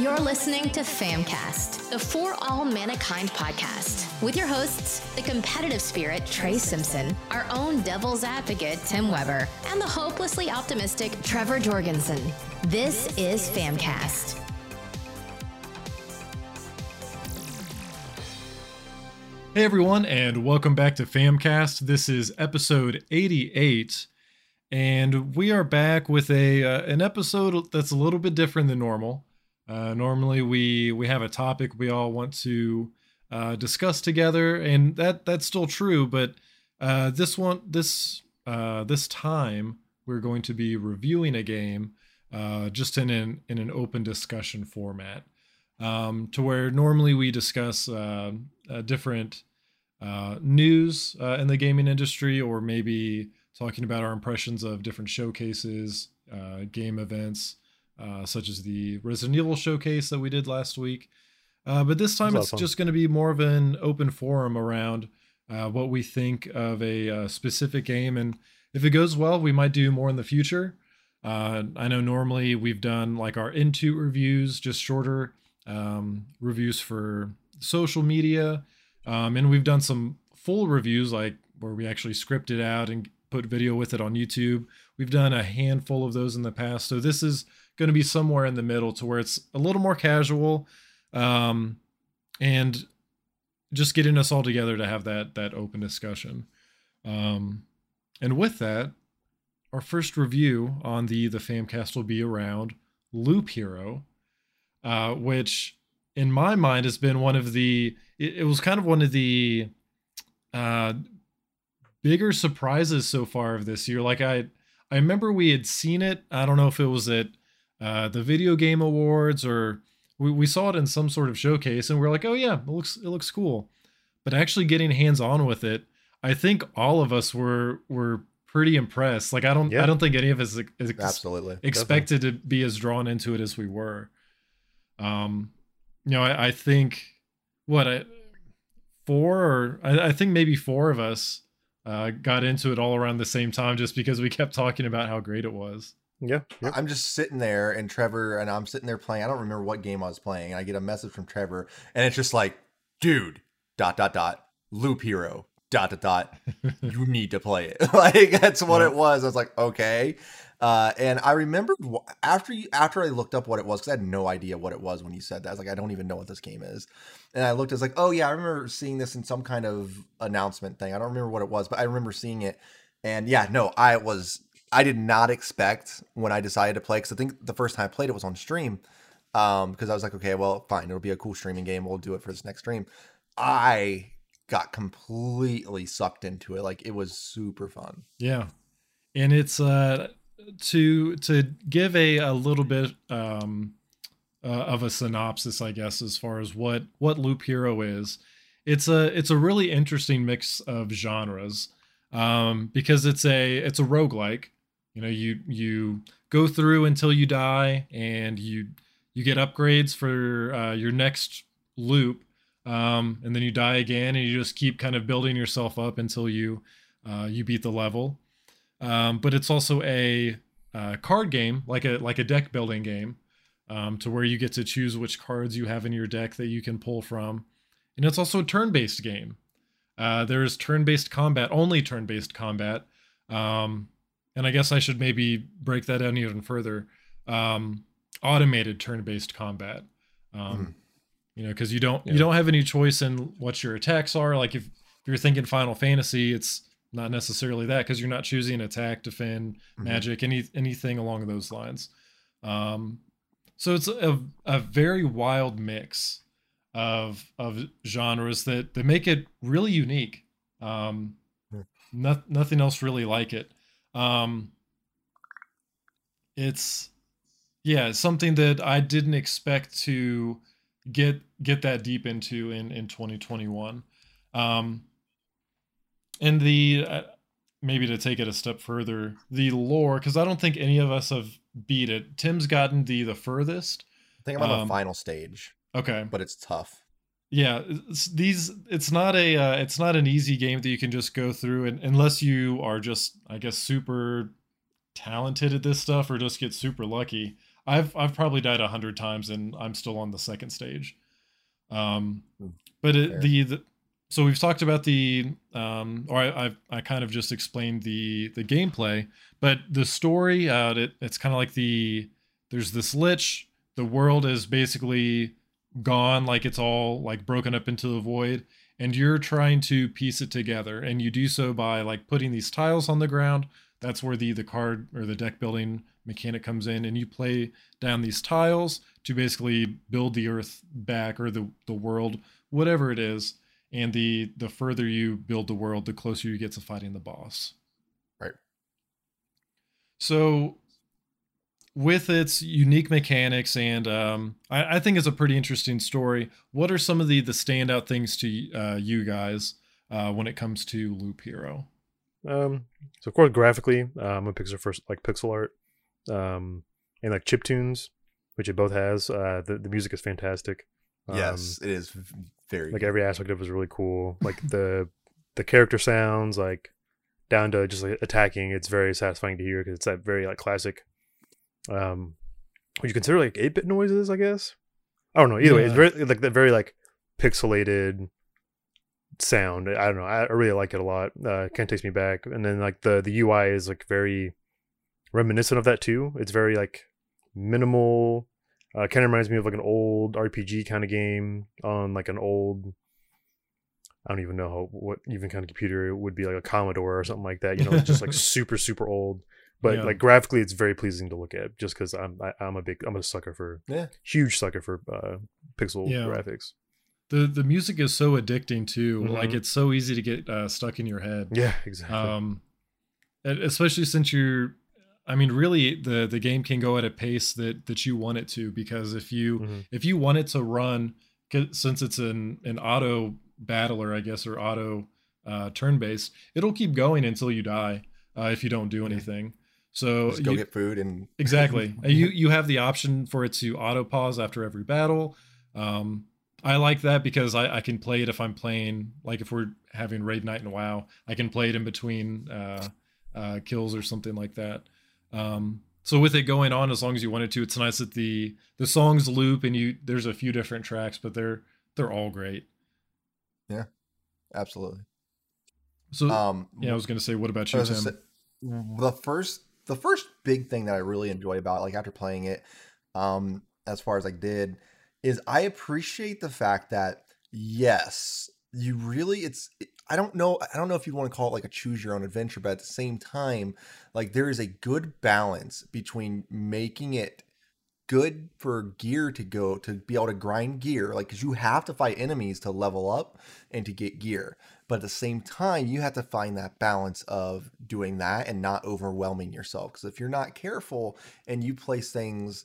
You're listening to Famcast, the For All Mankind podcast, with your hosts, the competitive spirit Trey Simpson, our own devil's advocate Tim Weber, and the hopelessly optimistic Trevor Jorgensen. This is Famcast. Hey everyone, and welcome back to Famcast. This is episode 88, and we are back with a uh, an episode that's a little bit different than normal. Uh, normally, we we have a topic we all want to uh, discuss together, and that that's still true. But uh, this one, this uh, this time, we're going to be reviewing a game uh, just in an in an open discussion format um, to where normally we discuss different news in the gaming industry, or maybe talking about our impressions of different showcases, game events, uh, such as the Resident Evil showcase that we did last week. Uh, but this time it's just going to be more of an open forum around uh, what we think of a specific game, and if it goes well, we might do more in the future. I know normally we've done like our into reviews, just shorter um, reviews for social media. Um, and we've done some full reviews, like where we actually script it out and put video with it on YouTube. We've done a handful of those in the past. So this is going to be somewhere in the middle to where it's a little more casual um, and just getting us all together to have that that open discussion. Um, and with that, our first review on the the Famcast will be around Loop Hero, uh, which in my mind has been one of the it, it was kind of one of the uh bigger surprises so far of this year like i i remember we had seen it. I don't know if it was at uh the video game awards or we, we saw it in some sort of showcase and we are like oh yeah it looks it looks cool. But actually getting hands on with it i think all of us were were pretty impressed. Like i don't yeah. i don't think any of us ex- absolutely. Expected Definitely. to be as drawn into it as we were. Um you know, I, I think what I, four or I, I, think maybe four of us uh, got into it all around the same time just because we kept talking about how great it was. Yeah, yep. I'm just sitting there, and Trevor and I'm sitting there playing. I don't remember what game I was playing. I get a message from Trevor, and it's just like, "Dude, dot dot dot, Loop Hero, dot dot dot. you need to play it." like that's what yeah. it was. I was like, "Okay." Uh, and I remember after you, after I looked up what it was because I had no idea what it was when you said that. I was like, I don't even know what this game is. And I looked, I was like, oh yeah, I remember seeing this in some kind of announcement thing. I don't remember what it was, but I remember seeing it. And yeah, no, I was I did not expect when I decided to play because I think the first time I played it was on stream. Um, because I was like, okay, well, fine, it'll be a cool streaming game. We'll do it for this next stream. I got completely sucked into it. Like it was super fun. Yeah. And it's uh to to give a a little bit um, uh, of a synopsis, I guess, as far as what what Loop Hero is. It's a it's a really interesting mix of genres um, because it's a it's a roguelike. You know, you you go through until you die, and you you get upgrades for uh, your next loop, um, and then you die again, and you just keep kind of building yourself up until you uh, you beat the level. Um, but it's also a uh, card game, like a like a deck building game, um, to where you get to choose which cards you have in your deck that you can pull from, and it's also a turn-based game. Uh, there's turn-based combat, only turn-based combat, um, and I guess I should maybe break that down even further. Um, automated turn-based combat. Mm. You know, because you don't yeah. you don't have any choice in what your attacks are. Like if, if you're thinking Final Fantasy, it's not necessarily that because you're not choosing attack, defend, mm-hmm. magic, any anything along those lines. Um, so it's a, a very wild mix of of genres that that make it really unique. Um, no, nothing else really like it. Um, it's yeah, something that I didn't expect to get get that deep into in in 2021. Um, and the uh, maybe to take it a step further, the lore because I don't think any of us have beat it. Tim's gotten the the furthest. I think I'm on um, the final stage. Okay, but it's tough. Yeah, it's, these it's not a uh, it's not an easy game that you can just go through, and unless you are just I guess super talented at this stuff or just get super lucky. I've I've probably died a hundred times and I'm still on the second stage. Um, Hmm. but it, the, the so we've talked about the um, or I, I've I kind of just explained the the gameplay, but the story uh, it, it's kind of like the there's this lich. The world is basically gone, like it's all like broken up into the void, and you're trying to piece it together, and you do so by like putting these tiles on the ground. That's where the the card or the deck building mechanic comes in, and you play down these tiles to basically build the earth back or the the world, whatever it is. And the the further you build the world, the closer you get to fighting the boss. Right. So with its unique mechanics and um, I, I think it's a pretty interesting story. What are some of the the standout things to uh, you guys uh, when it comes to Loop Hero? Um, so of course, graphically, um, a pixel first like pixel art, um, and like chip tunes, which it both has. Uh, the the music is fantastic. Um, yes, it is very like good. every aspect of it is really cool. Like the the character sounds, like down to just like attacking. It's very satisfying to hear because it's that very like classic. Um, would you consider like eight bit noises, I guess. I don't know. Either way, it's very like the very like pixelated sound. I don't know. I, I really like it a lot. Uh, kind of takes me back. And then like the the UI is like very reminiscent of that too. It's very like minimal. Uh, kind of reminds me of like an old RPG kind of game on like an old. I don't even know how, what even kind of computer it would be like a Commodore or something like that. You know, it's just like super super old. But Yeah. like graphically, it's very pleasing to look at. Just because I'm I, I'm a big I'm a sucker for Yeah. huge sucker for uh, pixel Yeah. graphics. The the music is so addicting too. Mhm. Like it's so easy to get uh, stuck in your head. Yeah, exactly. um and especially since you're i mean really the the game can go at a pace that that you want it to because if you Mhm. if you want it to run, since it's an an auto battler i guess or auto uh turn based it'll keep going until you die uh, if you don't do anything. So Just go you- get food and exactly. You you have the option for it to auto pause after every battle. Um i like that because I, I can play it if i'm playing like if we're having raid night in wow i can play it in between uh uh kills or something like that um so with it going on as long as you wanted to it's nice that the the songs loop and you there's a few different tracks but they're they're all great Yeah, absolutely. so Um, yeah i was gonna say what about you tim say, the first the first big thing that I really enjoy about like after playing it, um, as far as I did, is I appreciate the fact that yes, you really it's I don't know I don't know if you want to call it like a choose your own adventure, but at the same time, like there is a good balance between making it good for gear to go to be able to grind gear like because you have to fight enemies to level up and to get gear. But at the same time you have to find that balance of doing that and not overwhelming yourself. Because if you're not careful and you place things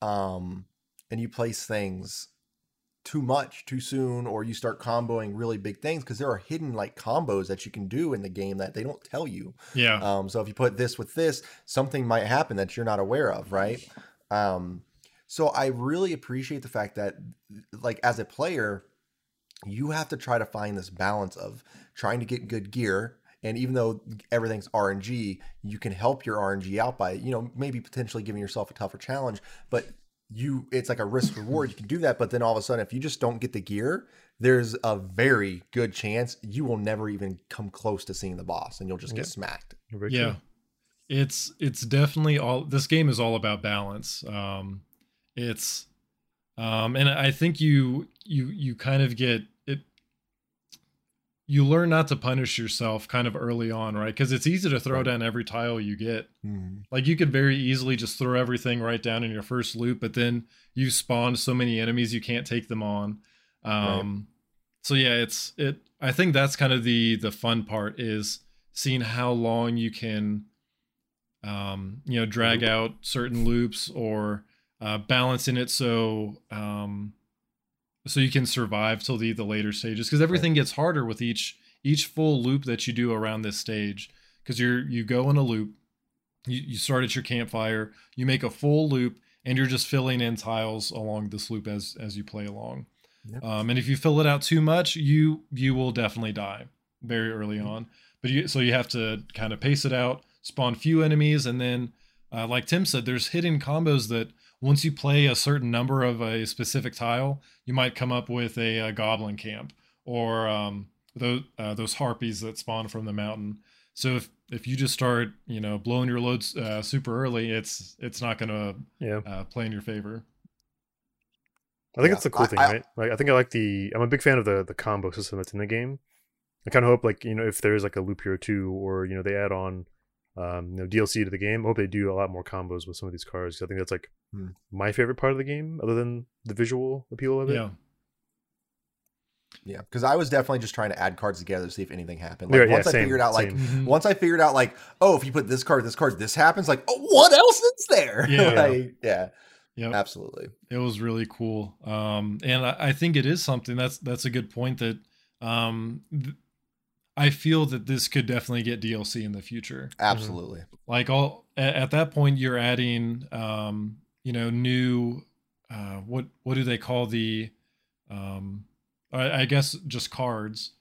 um and you place things too much too soon or you start comboing really big things because there are hidden like combos that you can do in the game that they don't tell you yeah um, so if you put this with this, something might happen that you're not aware of, right? Um, so I really appreciate the fact that, like, as a player, you have to try to find this balance of trying to get good gear. And even though everything's RNG, you can help your RNG out by, you know, maybe potentially giving yourself a tougher challenge. But you, it's like a risk reward. You can do that. But then all of a sudden, if you just don't get the gear, there's a very good chance you will never even come close to seeing the boss and you'll just get Yeah. smacked. Yeah it's it's definitely all this game is all about balance um it's um and i think you you you kind of get it you learn not to punish yourself kind of early on right? Because it's easy to throw Right. down every tile you get. Mhm. like you could very easily just throw everything right down in your first loop but then you spawn so many enemies you can't take them on. Um so yeah it's it i think that's kind of the the fun part is seeing how long you can um you know drag out certain loops or uh balancing it so um so you can survive till the the later stages because everything gets harder with each each full loop that you do around this stage because you're you go in a loop you, you start at your campfire you make a full loop and you're just filling in tiles along this loop as as you play along. Yep. um, and if you fill it out too much you you will definitely die very early on. But you so you have to kind of pace it out spawn few enemies and then uh, like Tim said, there's hidden combos that once you play a certain number of a specific tile, you might come up with a, a goblin camp or um, those uh, those harpies that spawn from the mountain. So if if you just start, you know, blowing your loads uh, super early, it's it's not going to Yeah. uh, play in your favor. I think Yeah, it's the cool I- thing, I- right? Like I think I like the I'm a big fan of the the combo system that's in the game. I kind of hope like you know if there's like a loop hero two or you know they add on um you know DLC to the game. I hope they do a lot more combos with some of these cards. 'cause I think that's like Hmm. my favorite part of the game, other than the visual appeal of it. Yeah. Yeah, because I was definitely just trying to add cards together to see if anything happened. Like yeah, once I same, figured out, like same. Mhm. once I figured out, like oh, if you put this card, this card, this happens. Like oh, what else is there? Yeah. like, yeah, Yep. absolutely. It was really cool. Um, and I, I think it is something that's that's a good point that um, th- I feel that this could definitely get DLC in the future. Absolutely. Like all at, at that point, you're adding um, you know new uh, what what do they call the um, I, I guess just cards.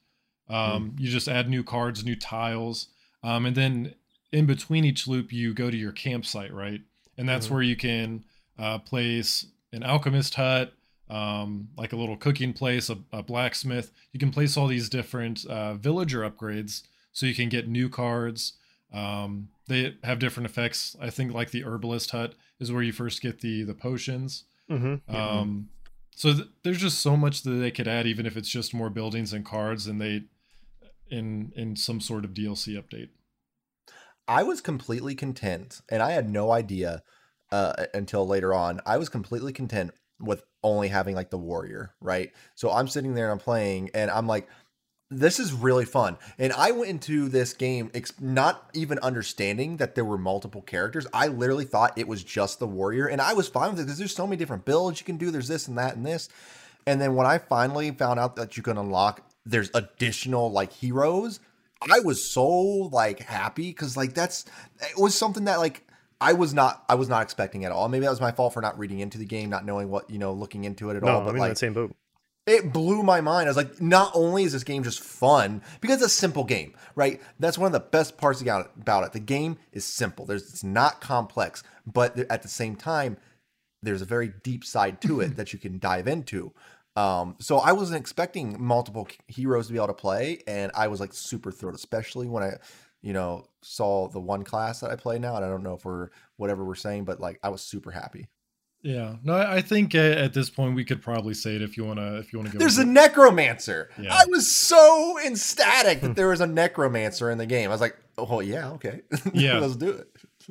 Um, You just add new cards, new tiles, um, and then in between each loop, you go to your campsite, right? And that's Mhm. where you can uh, place an alchemist hut, um, like a little cooking place, a, a blacksmith. You can place all these different uh, villager upgrades, so you can get new cards. Um, they have different effects. I think like the herbalist hut is where you first get the the potions. Mm-hmm. Um, so th- there's just so much that they could add, even if it's just more buildings and cards, and they in in some sort of DLC update. I was completely content, and I had no idea uh, until later on. I was completely content with only having like the warrior, right? So I'm sitting there and I'm playing, and I'm like, this is really fun. And I went into this game ex- not even understanding that there were multiple characters. I literally thought it was just the warrior, and I was fine with it because there's so many different builds you can do. There's this and that and this. And then when I finally found out that you can unlock, there's additional like heroes. I was so like happy because like that's it was something that like I was not I was not expecting at all. Maybe that was my fault for not reading into the game, not knowing what you know, looking into it at No, all. I'm But in like that same boat. it blew my mind. I was like, not only is this game just fun because it's a simple game, right? That's one of the best parts about it. About it. The game is simple. There's it's not complex, but at the same time, there's a very deep side to it that you can dive into. Um, so I wasn't expecting multiple heroes to be able to play, and I was like super thrilled, especially when I, you know, saw the one class that I play now. And I don't know if we're whatever we're saying, but like I was super happy. Yeah, no, I think uh, at this point we could probably say it if you wanna if you wanna go. There's a it. necromancer. Yeah. I was so ecstatic that there was a necromancer in the game. I was like, oh yeah, okay, Yeah. let's do it.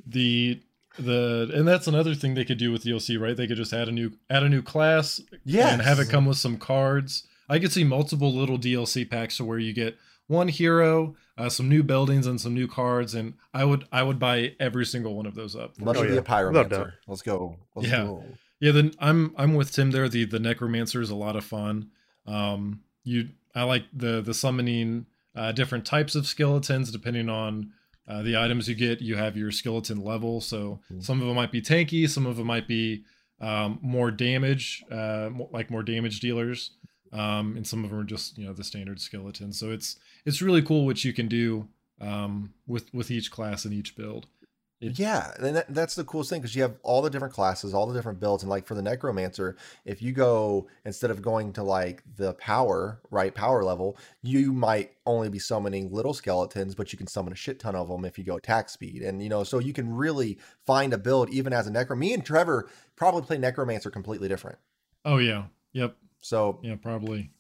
the the and that's another thing they could do with DLC, right? They could just add a new add a new class Yes. and have it come with some cards. I could see multiple little DLC packs to where you get one hero, uh, some new buildings, and some new cards, and I would I would buy every single one of those up. Let Oh, me be yeah. a Without doubt. pyromancer. Let's go. Let's Yeah. go. Yeah, then I'm I'm with Tim there. The the necromancer is a lot of fun. Um, you I like the the summoning uh, different types of skeletons depending on uh, the items you get. You have your skeleton level, so Mhm. some of them might be tanky, some of them might be um, more damage, uh, mo- like more damage dealers, um, and some of them are just you know the standard skeletons. So it's it's really cool what you can do um, with with each class and each build. It- Yeah, and that, that's the coolest thing because you have all the different classes, all the different builds, and like for the necromancer, if you go instead of going to like the power right power level, you might only be summoning little skeletons, but you can summon a shit ton of them if you go attack speed, and you know so you can really find a build even as a necro. Me and Trevor probably play necromancer completely different. Oh yeah, yep. So Yeah, probably.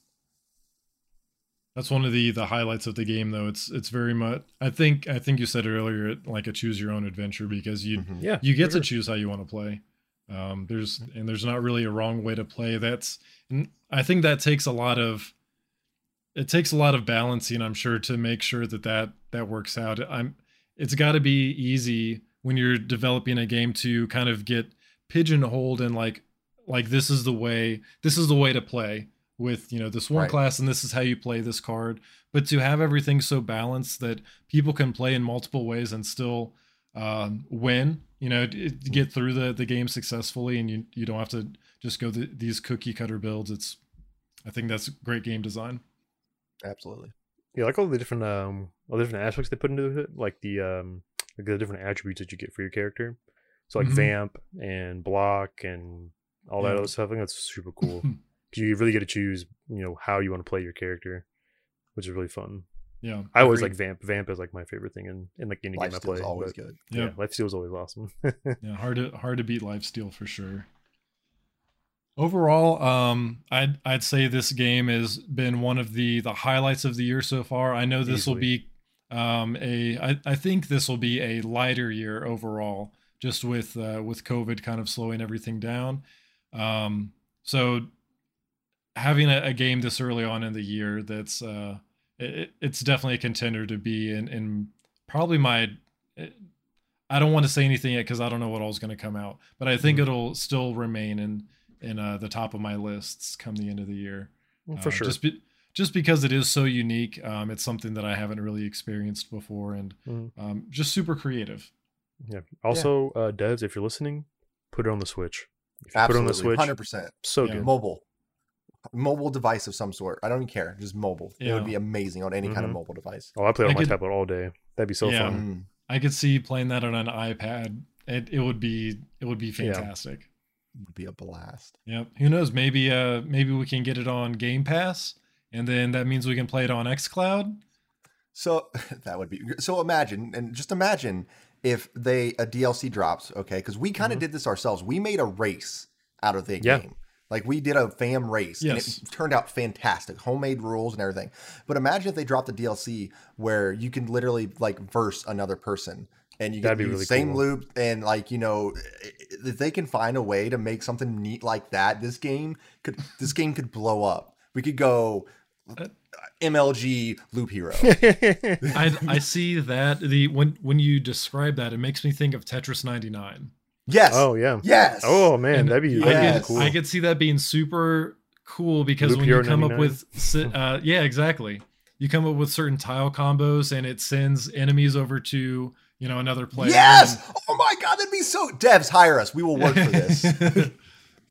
That's one of the the highlights of the game, though. It's it's very much. I think I think you said earlier, like a choose your own adventure because you mhm. Yeah, you get for to choose how you want to play. Um, there's and there's not really a wrong way to play. That's and I think that takes a lot of it takes a lot of balancing. I'm sure to make sure that that that works out. I'm it's got to be easy when you're developing a game to kind of get pigeonholed and like like this is the way this is the way to play with you know this one Right. class and this is how you play this card but to have everything so balanced that people can play in multiple ways and still um, win you know get through the the game successfully and you you don't have to just go th- these cookie cutter builds it's i think that's great game design absolutely. Yeah, like all the different um all the different aspects they put into it, like the um like the different attributes that you get for your character. So like Mhm. vamp and block and all that other stuff. I think that's super cool. 'Cause you really get to choose, you know, how you want to play your character, which is really fun. Yeah. I always Agreed. like vamp. Vamp is like my favorite thing in, in like any Life game I play. is always good. Yeah, Yeah. life steal is always awesome. Yeah, hard to hard to beat lifesteal for sure. Overall, um, I'd I'd say this game has been one of the the highlights of the year so far. I know this will be um, a I, I think this will be a lighter year overall, just with uh, with COVID kind of slowing everything down. Um, so having a, a game this early on in the year that's uh, it, it's definitely a contender to be in in probably my I don't want to say anything yet because I don't know what all's going to come out, but I think Mhm. it'll still remain in in uh, the top of my lists come the end of the year. For Uh, sure. just be, just because it is so unique. Um, it's something that I haven't really experienced before, and Mhm. um, just super creative. yeah. Also, uh, devs, if you're listening, put it on the Switch. If you put it on the Absolutely, Switch, hundred percent. so Yeah. good. Mobile, mobile device of some sort. I don't even care. Just mobile. It would be amazing on any kind of Mhm. mobile device. Oh, I play it I on my could- tablet all day. That'd be so Yeah. fun. Mm, I could see playing that on an iPad. It, it would be it would be Yeah. It would be a blast. Yep. Who knows? Maybe uh maybe we can get it on Game Pass, and then that means we can play it on XCloud. So that would be so. Imagine and just imagine if they a DLC drops, okay? Because we kind of Mhm. did this ourselves. We made a race out of the Yeah. game. Like we did a fam race, Yes. and it turned out fantastic. Homemade rules and everything. But imagine if they dropped the DLC where you can literally like verse another person, and you get That'd be the really same cool. loop, and like you know, if they can find a way to make something neat like that, this game could this game could blow up. We could go Uh, MLG Loop Hero. I I see that the when when you describe that, it makes me think of Tetris 99. Yes. oh yeah. Yes. Oh man, And that'd be, Yeah. That'd be Yes. could cool. I could see that being super cool because Loop when you Hero come up with uh yeah exactly you come up with certain tile combos and it sends enemies over to you know another player. Yes. Oh my God, that'd be so. Devs, hire us. We will work for this.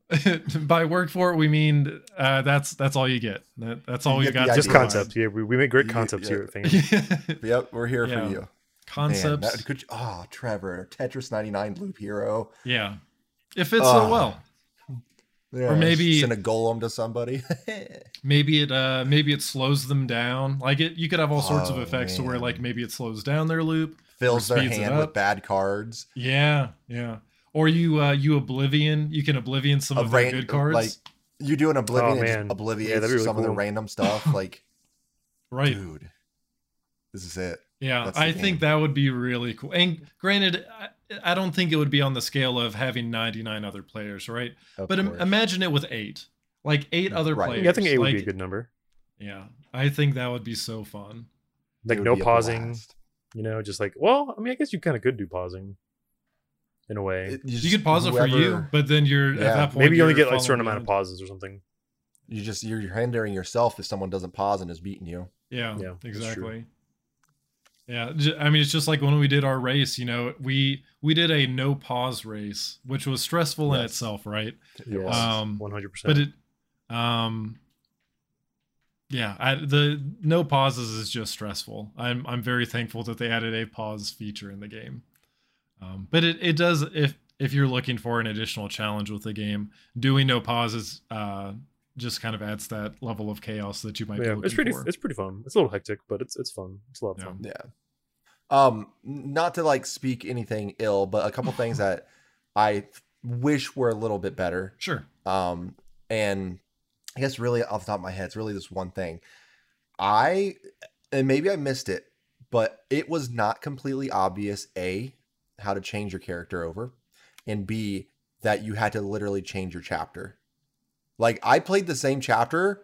By work for it, we mean uh, that's that's all you get. That, that's all You we get got. Just concepts. Yeah, we, we make great Yeah, concepts yeah. here at Fame. yep, we're here Yeah. for you. Man, Concepts. that could, oh, Trevor, Tetris 99 Loop Hero. yeah. It fits so Ah. well. Yeah, maybe- send a golem to somebody. maybe it uh maybe it slows them down like it you could have all sorts of Oh, effects to where like maybe it slows down their loop Fills their hand with bad cards. yeah yeah or you uh you oblivion you can oblivion some A of their ran- good cards like, You do an oblivion Oh, and just man. obliviates Yeah, really some of the random stuff. Like, right dude, this is it. Yeah i game. think that would be really cool and granted I, I don't think it would be on the scale of having 99 other players right Of but im- imagine it with eight like eight other Right. players Yeah, I think eight would be a good number. yeah i think that would be so fun Like no pausing. You know, just like well, I mean, I guess you kind of could do pausing, in a way. It- you just- could pause it for you but then you're Yeah. at that point Maybe you only get like a certain amount of pauses or something. You just you're hindering yourself if someone doesn't pause and is beating you. Yeah, Yeah, that's true. exactly. Yeah, j- I mean it's just like when we did our race, you know, we we did a no pause race, which was stressful in itself, right? Yes, Um, one hundred But it um yeah, I, the no pauses is just stressful. I'm I'm very thankful that they added a pause feature in the game. Um, but it, it does if if you're looking for an additional challenge with the game, doing no pauses uh just kind of adds that level of chaos that you might be Yeah, looking it's pretty. for. It's pretty fun. It's a little hectic, but it's it's fun. It's a lot of Yeah. fun. Yeah. Um, not to like speak anything ill, but a couple things that I wish were a little bit better. Sure. Um, and I guess really off the top of my head, it's really this one thing. I and maybe I missed it, but it was not completely obvious a how to change your character over, and b that you had to literally change your chapter. Like I played the same chapter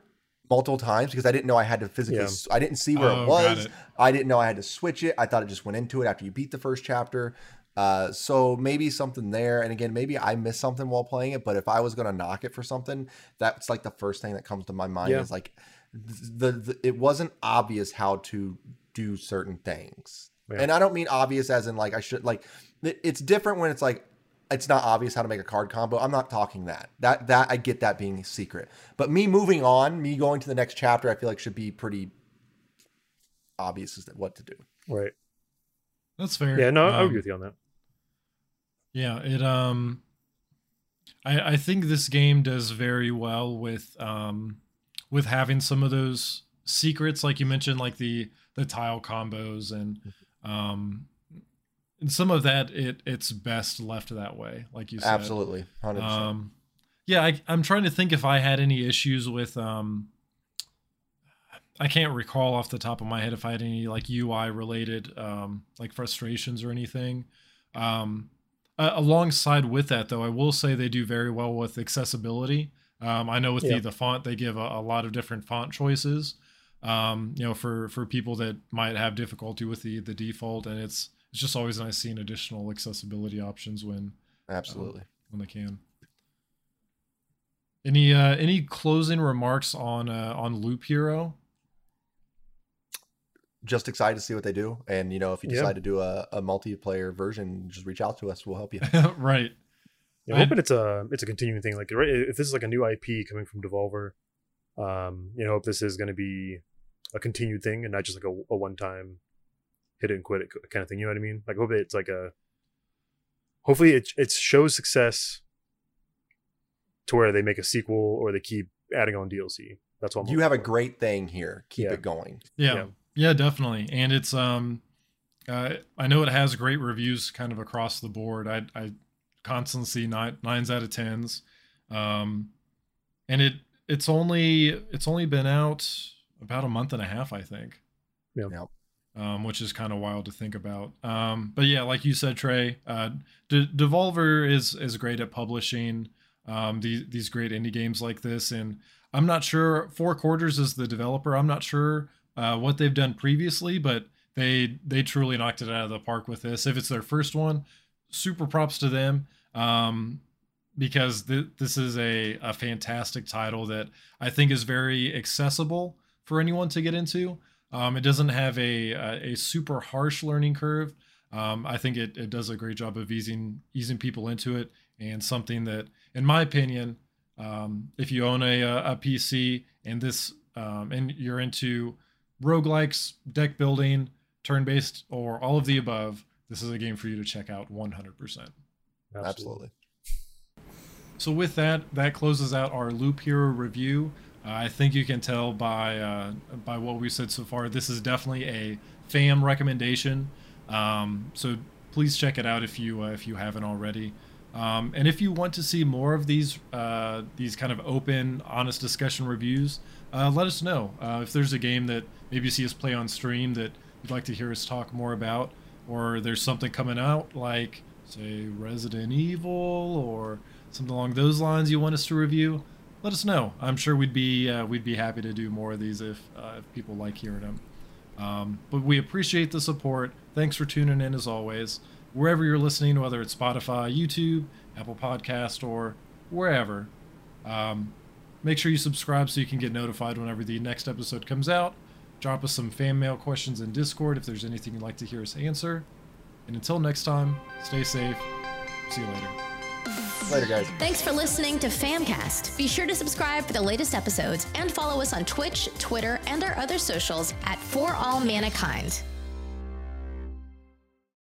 multiple times because I didn't know I had to physically. Yeah. s- I didn't see where Oh, it was. it. I didn't know I had to switch it. I thought it just went into it after you beat the first chapter. Uh, so maybe something there. And again, maybe I missed something while playing it. But if I was going to knock it for something, that's like the first thing that comes to my mind Yeah. is like the, the it wasn't obvious how to do certain things. Yeah. And I don't mean obvious as in like I should like it's different when it's like it's not obvious how to make a card combo. I'm not talking that. That that I get that being secret. But me moving on, me going to the next chapter, I feel like should be pretty obvious as to what to do. Right. That's fair. Yeah. No, I Um, agree with you on that. Yeah, it um I I think this game does very well with um with having some of those secrets like you mentioned like the the tile combos and um and some of that it it's best left that way like you said. Absolutely, hundred percent. Um, yeah, I, I'm trying to think if I had any issues with. Um, I can't recall off the top of my head if I had any like UI related um, like frustrations or anything. Um, uh, alongside with that, though, I will say they do very well with accessibility. Um, I know with Yeah. the the font, they give a, a lot of different font choices. Um, you know, for for people that might have difficulty with the the default, and it's it's just always nice seeing additional accessibility options when Absolutely. when they can. Any uh any closing remarks on uh on Loop Hero? Just excited to see what they do, and you know, if you Yeah. decide to do a, a multiplayer version, just reach out to us. We'll help you. right. Yeah, I- I'm hoping it's a it's a continuing thing. Like right, if this is like a new IP coming from Devolver, um, you know, hope this is going to be a continued thing and not just like a, a one time hit it and quit it kind of thing. You know what I mean? Like, hopefully it's like a hopefully it it shows success to where they make a sequel or they keep adding on DLC. That's what I'm You have a great thing here. Keep Yeah. it going. Yeah. Yeah. yeah. definitely. And it's um uh I know it has great reviews kind of across the board. I I constantly see nine, nines out of tens. Um and it it's only it's only been out about a month and a half, I think. Yeah. Yep. Um, which is kind of wild to think about. Um, but yeah, like you said, Trey, uh, De- Devolver is is great at publishing um, these these great indie games like this, and I'm not sure Four Quarters is the developer. I'm not sure uh, what they've done previously, but they they truly knocked it out of the park with this. If it's their first one, super props to them. Um, because th- this is a, a fantastic title that I think is very accessible for anyone to get into. Um, it doesn't have a, a a super harsh learning curve. Um, I think it, it does a great job of easing easing people into it, and something that, in my opinion, um, if you own a, a PC and this um, and you're into roguelikes, deck building, turn based, or all of the above, this is a game for you to check out 100%. Absolutely. So with that, that closes out our Loop Hero review. Uh, I think you can tell by uh, by what we said so far. This is definitely a fam recommendation. Um, so please check it out if you uh, if you haven't already. Um, and if you want to see more of these uh, these kind of open, honest discussion reviews, uh, let us know. Uh, if there's a game that maybe you see us play on stream that you'd like to hear us talk more about, or there's something coming out like say Resident Evil or something along those lines you want us to review, let us know. I'm sure we'd be uh, we'd be happy to do more of these if uh, if people like hearing them. Um, but we appreciate the support. Thanks for tuning in as always. Wherever you're listening, whether it's Spotify, YouTube, Apple Podcast, or wherever, um, make sure you subscribe so you can get notified whenever the next episode comes out. Drop us some fan mail questions in Discord if there's anything you'd like to hear us answer. And until next time, stay safe. See you later. Later, guys. Thanks for listening to Famcast. Be sure to subscribe for the latest episodes and follow us on Twitch, Twitter, and our other socials at For All Mankind.